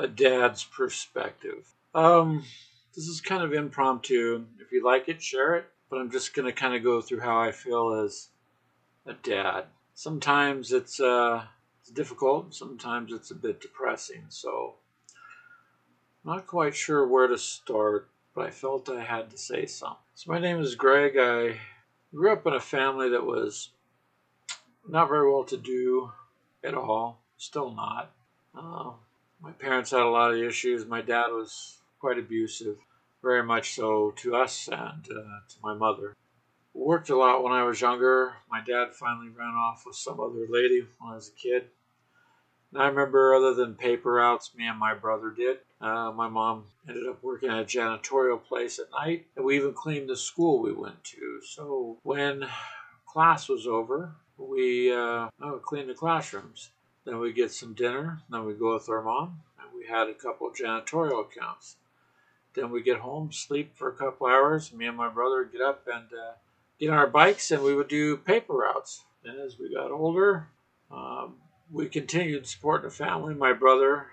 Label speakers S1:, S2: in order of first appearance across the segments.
S1: a dad's perspective. Um, this is kind of impromptu. If you like it, share it. But I'm just gonna kind of go through how I feel as a dad. Sometimes it's uh, it's difficult. Sometimes it's a bit depressing. So, not quite sure where to start, but I felt I had to say something. So, my name is Greg. I grew up in a family that was not very well to do at all. Still not. Uh, parents had a lot of issues. My dad was quite abusive, very much so to us and uh, to my mother. Worked a lot when I was younger. My dad finally ran off with some other lady when I was a kid. And I remember, other than paper routes, me and my brother did. Uh, my mom ended up working at a janitorial place at night, and we even cleaned the school we went to. So when class was over, we uh, oh, cleaned the classrooms. Then we get some dinner. Then we go with our mom, had a couple janitorial accounts. Then we get home, sleep for a couple hours. Me and my brother would get up and uh, get on our bikes, and we would do paper routes. Then, as we got older, um, we continued supporting the family. My brother,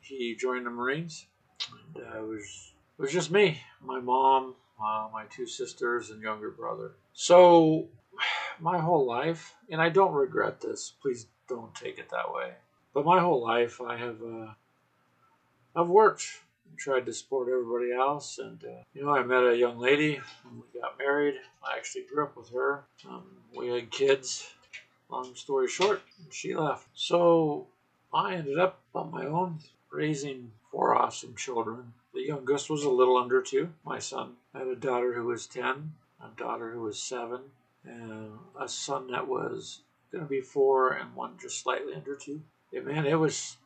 S1: he joined the Marines, and uh, it was it was just me, my mom, uh, my two sisters, and younger brother. So, my whole life, and I don't regret this. Please don't take it that way. But my whole life, I have uh, I've worked and tried to support everybody else. And uh, you know, I met a young lady when we got married. I actually grew up with her. Um, we had kids. Long story short, she left. So I ended up on my own, raising four awesome children. The youngest was a little under two. My son I had a daughter who was ten, a daughter who was seven, and a son that was going to be four, and one just slightly under two. Yeah, man, it was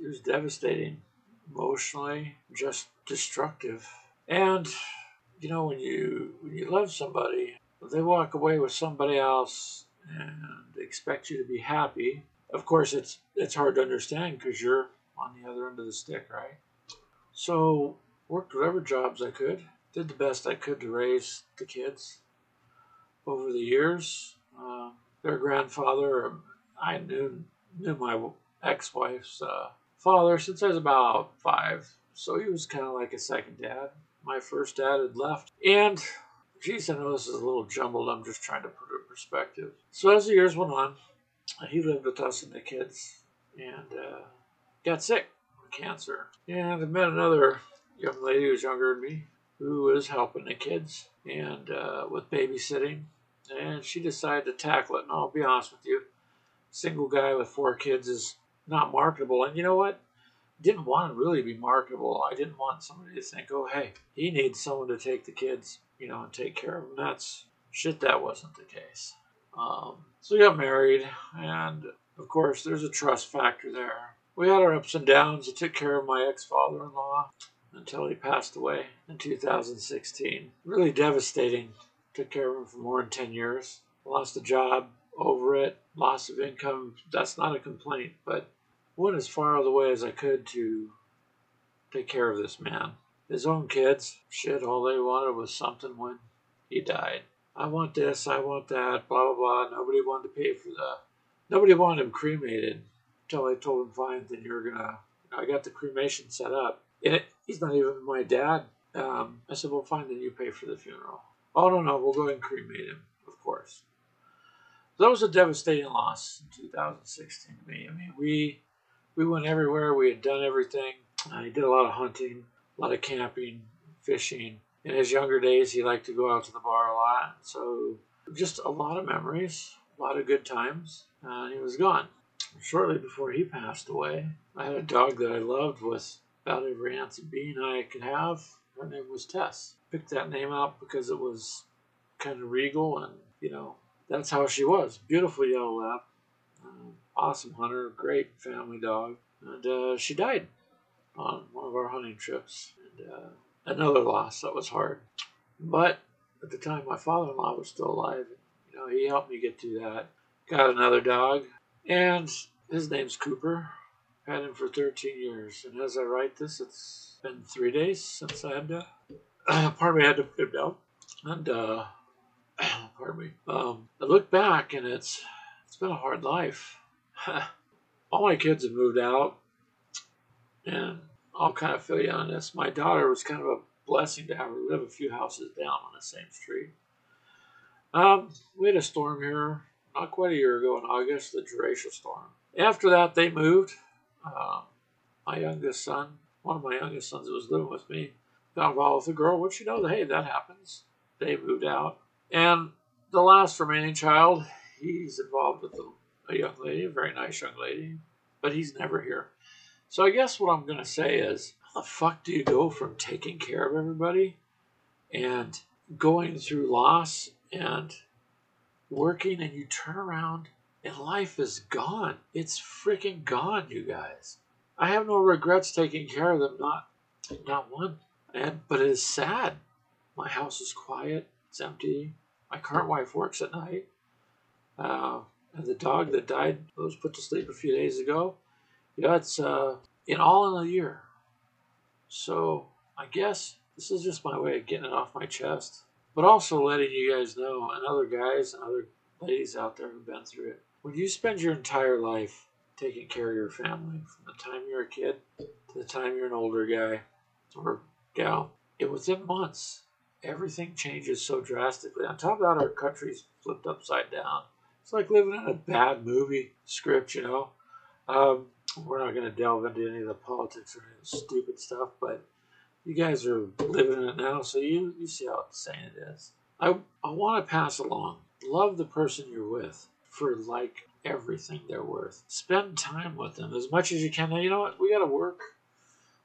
S1: it was devastating, emotionally, just destructive. And you know, when you when you love somebody, they walk away with somebody else and expect you to be happy. Of course, it's it's hard to understand because you're on the other end of the stick, right? So worked whatever jobs I could, did the best I could to raise the kids. Over the years, uh, their grandfather, I knew knew my ex-wife's uh, father since I was about five, so he was kind of like a second dad. My first dad had left, and geez, I know this is a little jumbled. I'm just trying to put it in perspective. So as the years went on, he lived with us and the kids, and uh, got sick with cancer. And I met another young lady who was younger than me, who was helping the kids and uh, with babysitting. And she decided to tackle it. And I'll be honest with you, single guy with four kids is not marketable. And you know what? Didn't want to really be marketable. I didn't want somebody to think, oh, hey, he needs someone to take the kids, you know, and take care of them. That's shit, that wasn't the case. Um, so we got married, and of course, there's a trust factor there. We had our ups and downs. I took care of my ex father in law until he passed away in 2016. Really devastating. Took care of him for more than 10 years. Lost a job over it, loss of income. That's not a complaint, but went as far of the way as I could to take care of this man. His own kids, shit, all they wanted was something when he died. I want this, I want that, blah, blah, blah. Nobody wanted to pay for the, nobody wanted him cremated until I told him, fine, then you're gonna, I got the cremation set up. It, he's not even my dad. Um, I said, well, fine, then you pay for the funeral. Oh, no, no, we'll go and cremate him, of course. That was a devastating loss in 2016 to me. I mean, we we went everywhere. We had done everything. He did a lot of hunting, a lot of camping, fishing. In his younger days, he liked to go out to the bar a lot. So just a lot of memories, a lot of good times. Uh, he was gone. Shortly before he passed away, I had a dog that I loved with about every ounce of being I could have. Her name was Tess. Picked that name out because it was kind of regal and, you know, that's how she was. Beautiful yellow lab, uh, awesome hunter, great family dog, and uh, she died on one of our hunting trips. And uh, another loss that was hard, but at the time my father-in-law was still alive. You know, he helped me get through that. Got another dog, and his name's Cooper. Had him for 13 years, and as I write this, it's been three days since I had to. pardon me, had to put him down, and uh, pardon me. Um, I look back and it's it's been a hard life. All my kids have moved out, and I'll kind of fill you on this. My daughter was kind of a blessing to have her live a few houses down on the same street. Um, we had a storm here not quite a year ago in August, the Derecho storm. After that, they moved. Uh, my youngest son, one of my youngest sons that was living with me, got involved with a girl, which you know, hey, that happens. They moved out. And the last remaining child, he's involved with a, a young lady, a very nice young lady, but he's never here. So I guess what I'm going to say is, how the fuck do you go from taking care of everybody and going through loss and working and you turn around and life is gone? It's freaking gone, you guys. I have no regrets taking care of them, not not one. And but it is sad. My house is quiet, it's empty. My current wife works at night. Uh, and the dog that died was put to sleep a few days ago. You know, it's uh, in all in a year. So I guess this is just my way of getting it off my chest, but also letting you guys know and other guys and other ladies out there who've been through it. When you spend your entire life taking care of your family, from the time you're a kid to the time you're an older guy or gal, and within months, everything changes so drastically. On top of that, our country's flipped upside down. It's like living in a bad movie script, you know. Um, we're not going to delve into any of the politics or any of the stupid stuff, but you guys are living in it now, so you, you see how insane it is. I, I want to pass along love the person you're with for like everything they're worth. Spend time with them as much as you can. Now, you know what? We got to work.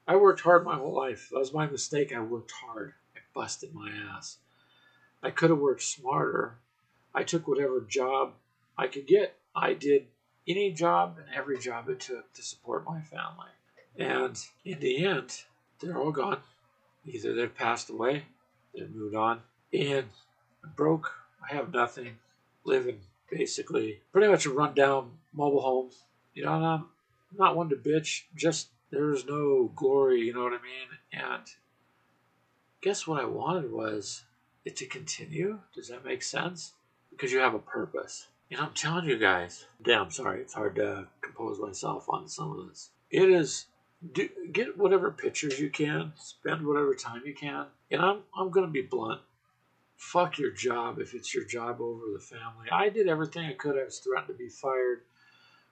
S1: I worked hard my whole life. That was my mistake. I worked hard. Busted my ass. I could have worked smarter. I took whatever job I could get. I did any job and every job it took to support my family. And in the end, they're all gone. Either they've passed away, they've moved on, and I'm broke. I have nothing. Living basically pretty much a rundown mobile home. You know, I'm not one to bitch. Just there's no glory. You know what I mean? And guess what I wanted was it to continue. Does that make sense? Because you have a purpose. And I'm telling you guys, damn, sorry, it's hard to compose myself on some of this. It is do, get whatever pictures you can, spend whatever time you can. And I'm I'm gonna be blunt. Fuck your job if it's your job over the family. I did everything I could. I was threatened to be fired.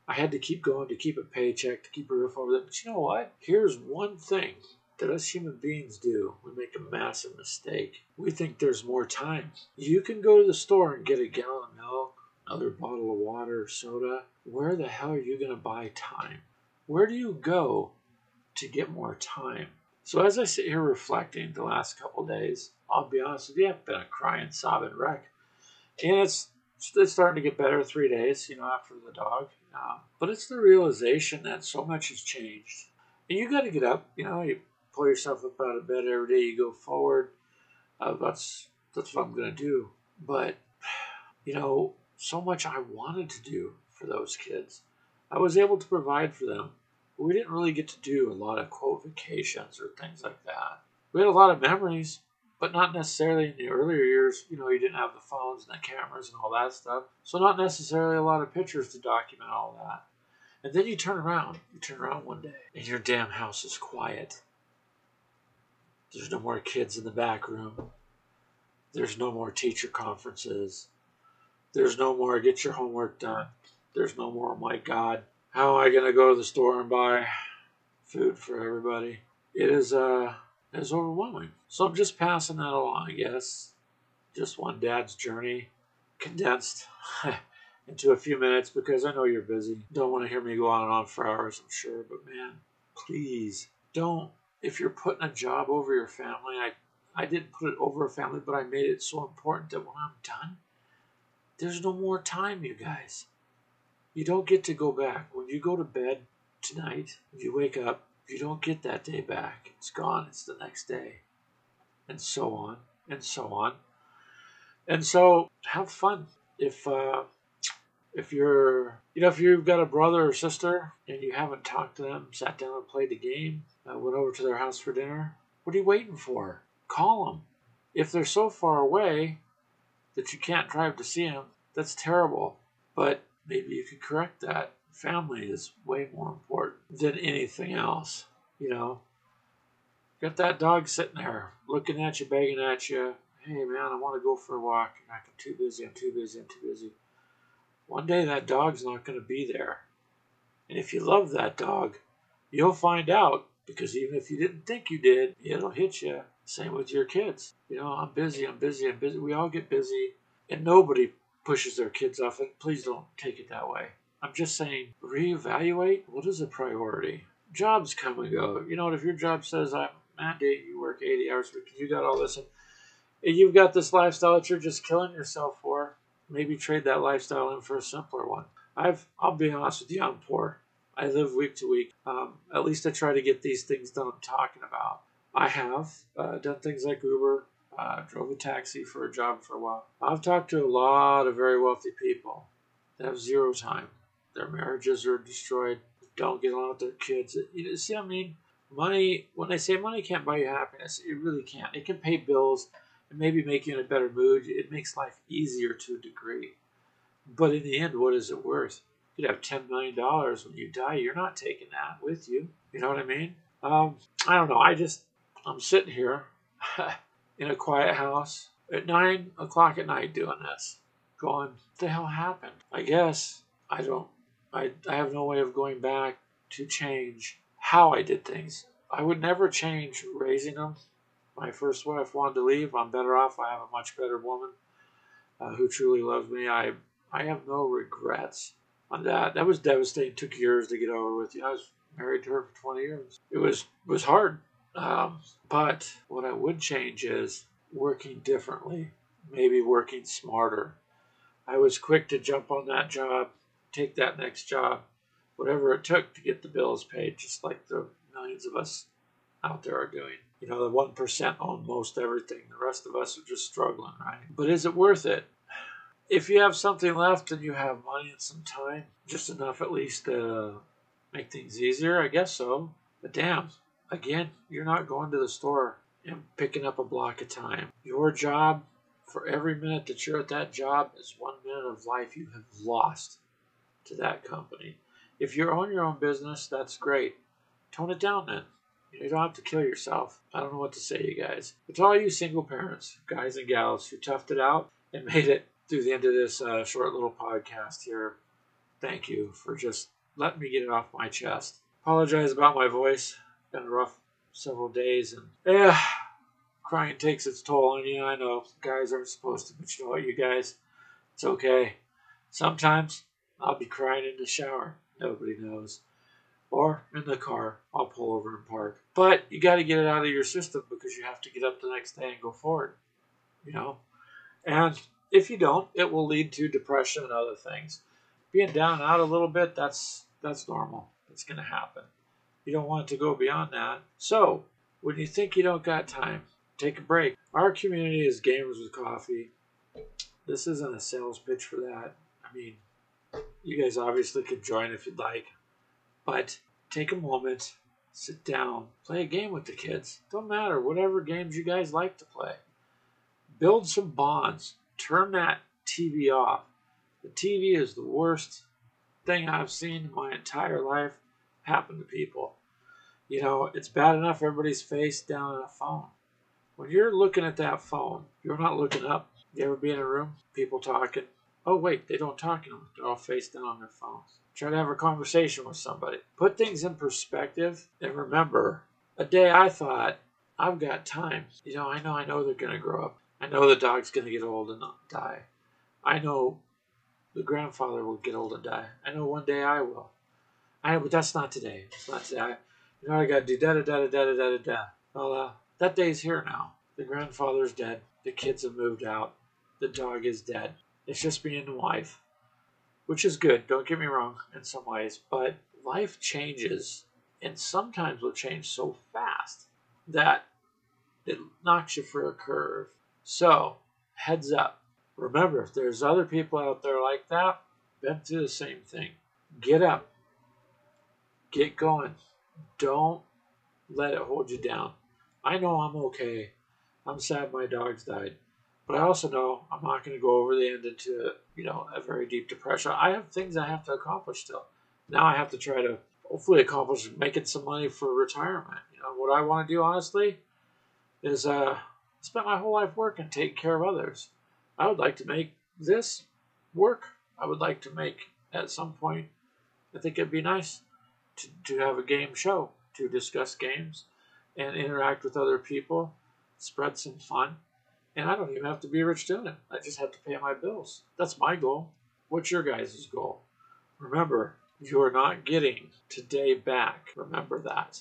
S1: I had to keep going to keep a paycheck, to keep a roof over them. But you know what? Here's one thing that us human beings do. We make a massive mistake. We think there's more time. You can go to the store and get a gallon of milk another bottle of water soda, where the hell are you going to buy time? Where do you go to get more time? So as I sit here reflecting the last couple days, I'll be honest with you, I've been a crying, sobbing wreck. And it's it's starting to get better three days, you know, after the dog. Um, but it's the realization that so much has changed. And you got to get up, you know, you pull yourself up out of bed every day, you go forward. Uh, that's that's what I'm to do. But you know, so much I wanted to do for those kids. I was able to provide for them. We didn't really get to do a lot of quote vacations or things like that. We had a lot of memories, but not necessarily in the earlier years. You know, you didn't have the phones and the cameras and all that stuff. So, not necessarily a lot of pictures to document all that. And then you turn around. You turn around one day, and your damn house is quiet. There's no more kids in the back room. There's no more teacher conferences. There's no more get your homework done. There's no more, oh my God, how am I going to go to the store and buy food for everybody? It is, uh, it is overwhelming. So I'm just passing that along, I guess. Just one dad's journey condensed into a few minutes because I know you're busy. Don't want to hear me go on and on for hours, I'm sure. But man, please don't. If you're putting a job over your family, I, I didn't put it over a family, but I made it so important that when I'm done, there's no more time, you guys. You don't get to go back. When you go to bed tonight, if you wake up, you don't get that day back. It's gone. It's the next day. And so on, and so on. And so have fun. If uh, if you're you know if you've got a brother or sister and you haven't talked to them, sat down and played the game, uh, went over to their house for dinner, what are you waiting for? Call them. If they're so far away, that you can't drive to see them that's terrible. But maybe you could correct that. Family is way more important than anything else, you know. Got that dog sitting there looking at you, begging at you. Hey man, I want to go for a walk. I'm too busy. I'm too busy. I'm too busy. One day that dog's not going to be there. And if you love that dog, you'll find out because even if you didn't think you did, it'll hit you. Same with your kids. You know, I'm busy. I'm busy. I'm busy. We all get busy, and nobody pushes their kids off. And please don't take it that way. I'm just saying, reevaluate what is a priority. Jobs come and go. You know, what if your job says I'm mandate you work 80 hours a you got all this, and you've got this lifestyle that you're just killing yourself for, maybe trade that lifestyle in for a simpler one. I've, I'll be honest with you, I'm poor. I live week to week. Um, at least I try to get these things done I'm talking about. I have uh, done things like Uber, uh, drove a taxi for a job for a while. I've talked to a lot of very wealthy people that have zero time. Their marriages are destroyed. Don't get along with their kids. You see, I mean, money. When I say money can't buy you happiness, it really can't. It can pay bills maybe make you in a better mood. It makes life easier to a degree. But in the end, what is it worth? You'd have ten million dollars when you die. You're not taking that with you. You know what I mean? Um, I don't know. I just I'm sitting here in a quiet house at nine o'clock at night doing this, going, "What the hell happened?" I guess I don't I, I have no way of going back to change how I did things. I would never change raising them. My first wife wanted to leave. I'm better off. I have a much better woman uh, who truly loves me. I I have no regrets on that. That was devastating. It took years to get over with. You know, I was married to her for 20 years. It was was hard. Um, but what I would change is working differently, maybe working smarter. I was quick to jump on that job take that next job, whatever it took to get the bills paid, just like the millions of us out there are doing. You know, the 1% own most everything. The rest of us are just struggling, right? But is it worth it? If you have something left and you have money and some time, just enough at least to make things easier, I guess so. But damn, again, you're not going to the store and picking up a block of time. Your job, for every minute that you're at that job, is one minute of life you have lost to that company. If you own your own business, that's great. Tone it down then. You don't have to kill yourself. I don't know what to say, you guys. But to all you single parents, guys and gals who toughed it out and made it through the end of this uh, short little podcast here, thank you for just letting me get it off my chest. Apologize about my voice. Been a rough several days, and yeah, crying takes its toll on you. I know guys aren't supposed to, but you know what, you guys, it's okay. Sometimes I'll be crying in the shower. Nobody knows. Or in the car. I'll pull over and park. But you got to get it out of your system because you have to get up the next day and go forward. You know? And if you don't, it will lead to depression and other things. Being down out a little bit, that's that's normal. It's going to happen. You don't want it to go beyond that. So, when you think you don't got time, take a break. Our community is Gamers with Coffee. This isn't a sales pitch for that. I mean, you guys obviously could join if you'd like, but take a moment, sit down, play a game with the kids. Don't matter, whatever games you guys like to play. Build some bonds. Turn that TV off. The TV is the worst thing I've seen in my entire life happen to people. You know, it's bad enough everybody's face down on a phone. When you're looking at that phone, you're not looking up. You ever be in a room, people talking, Oh, wait, they don't talk anymore. They're all face down on their phones. Try to have a conversation with somebody. Put things in perspective and remember a day I thought, I've got time. You know, I know, I know they're going to grow up. I know the dog's going to get old and die. I know the grandfather will get old and die. I know one day I will. I know, but that's not today. It's not today. I, you know, I got to do da da da da da da da da. Well, uh, that day's here now. The grandfather's dead. The kids have moved out. The dog is dead. It's just being a wife, which is good. Don't get me wrong in some ways, but life changes, and sometimes will change so fast that it knocks you for a curve. So, heads up. Remember, if there's other people out there like that, been through the same thing. Get up. Get going. Don't let it hold you down. I know I'm okay. I'm sad my dogs died. But I also know I'm not going to go over the end into, you know, a very deep depression. I have things I have to accomplish still. Now I have to try to hopefully accomplish making some money for retirement. You know, what I want to do honestly is uh, spend my whole life working, take care of others. I would like to make this work. I would like to make at some point. I think it'd be nice to, to have a game show to discuss games and interact with other people, spread some fun. And I don't even have to be rich doing it. I just have to pay my bills. That's my goal. What's your guys' goal? Remember, you are not getting today back. Remember that.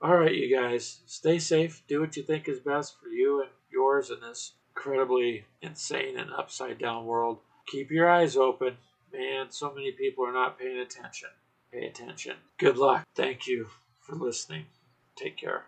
S1: All right, you guys, stay safe. Do what you think is best for you and yours in this incredibly insane and upside down world. Keep your eyes open. Man, so many people are not paying attention. Pay attention. Good luck. Thank you for listening. Take care.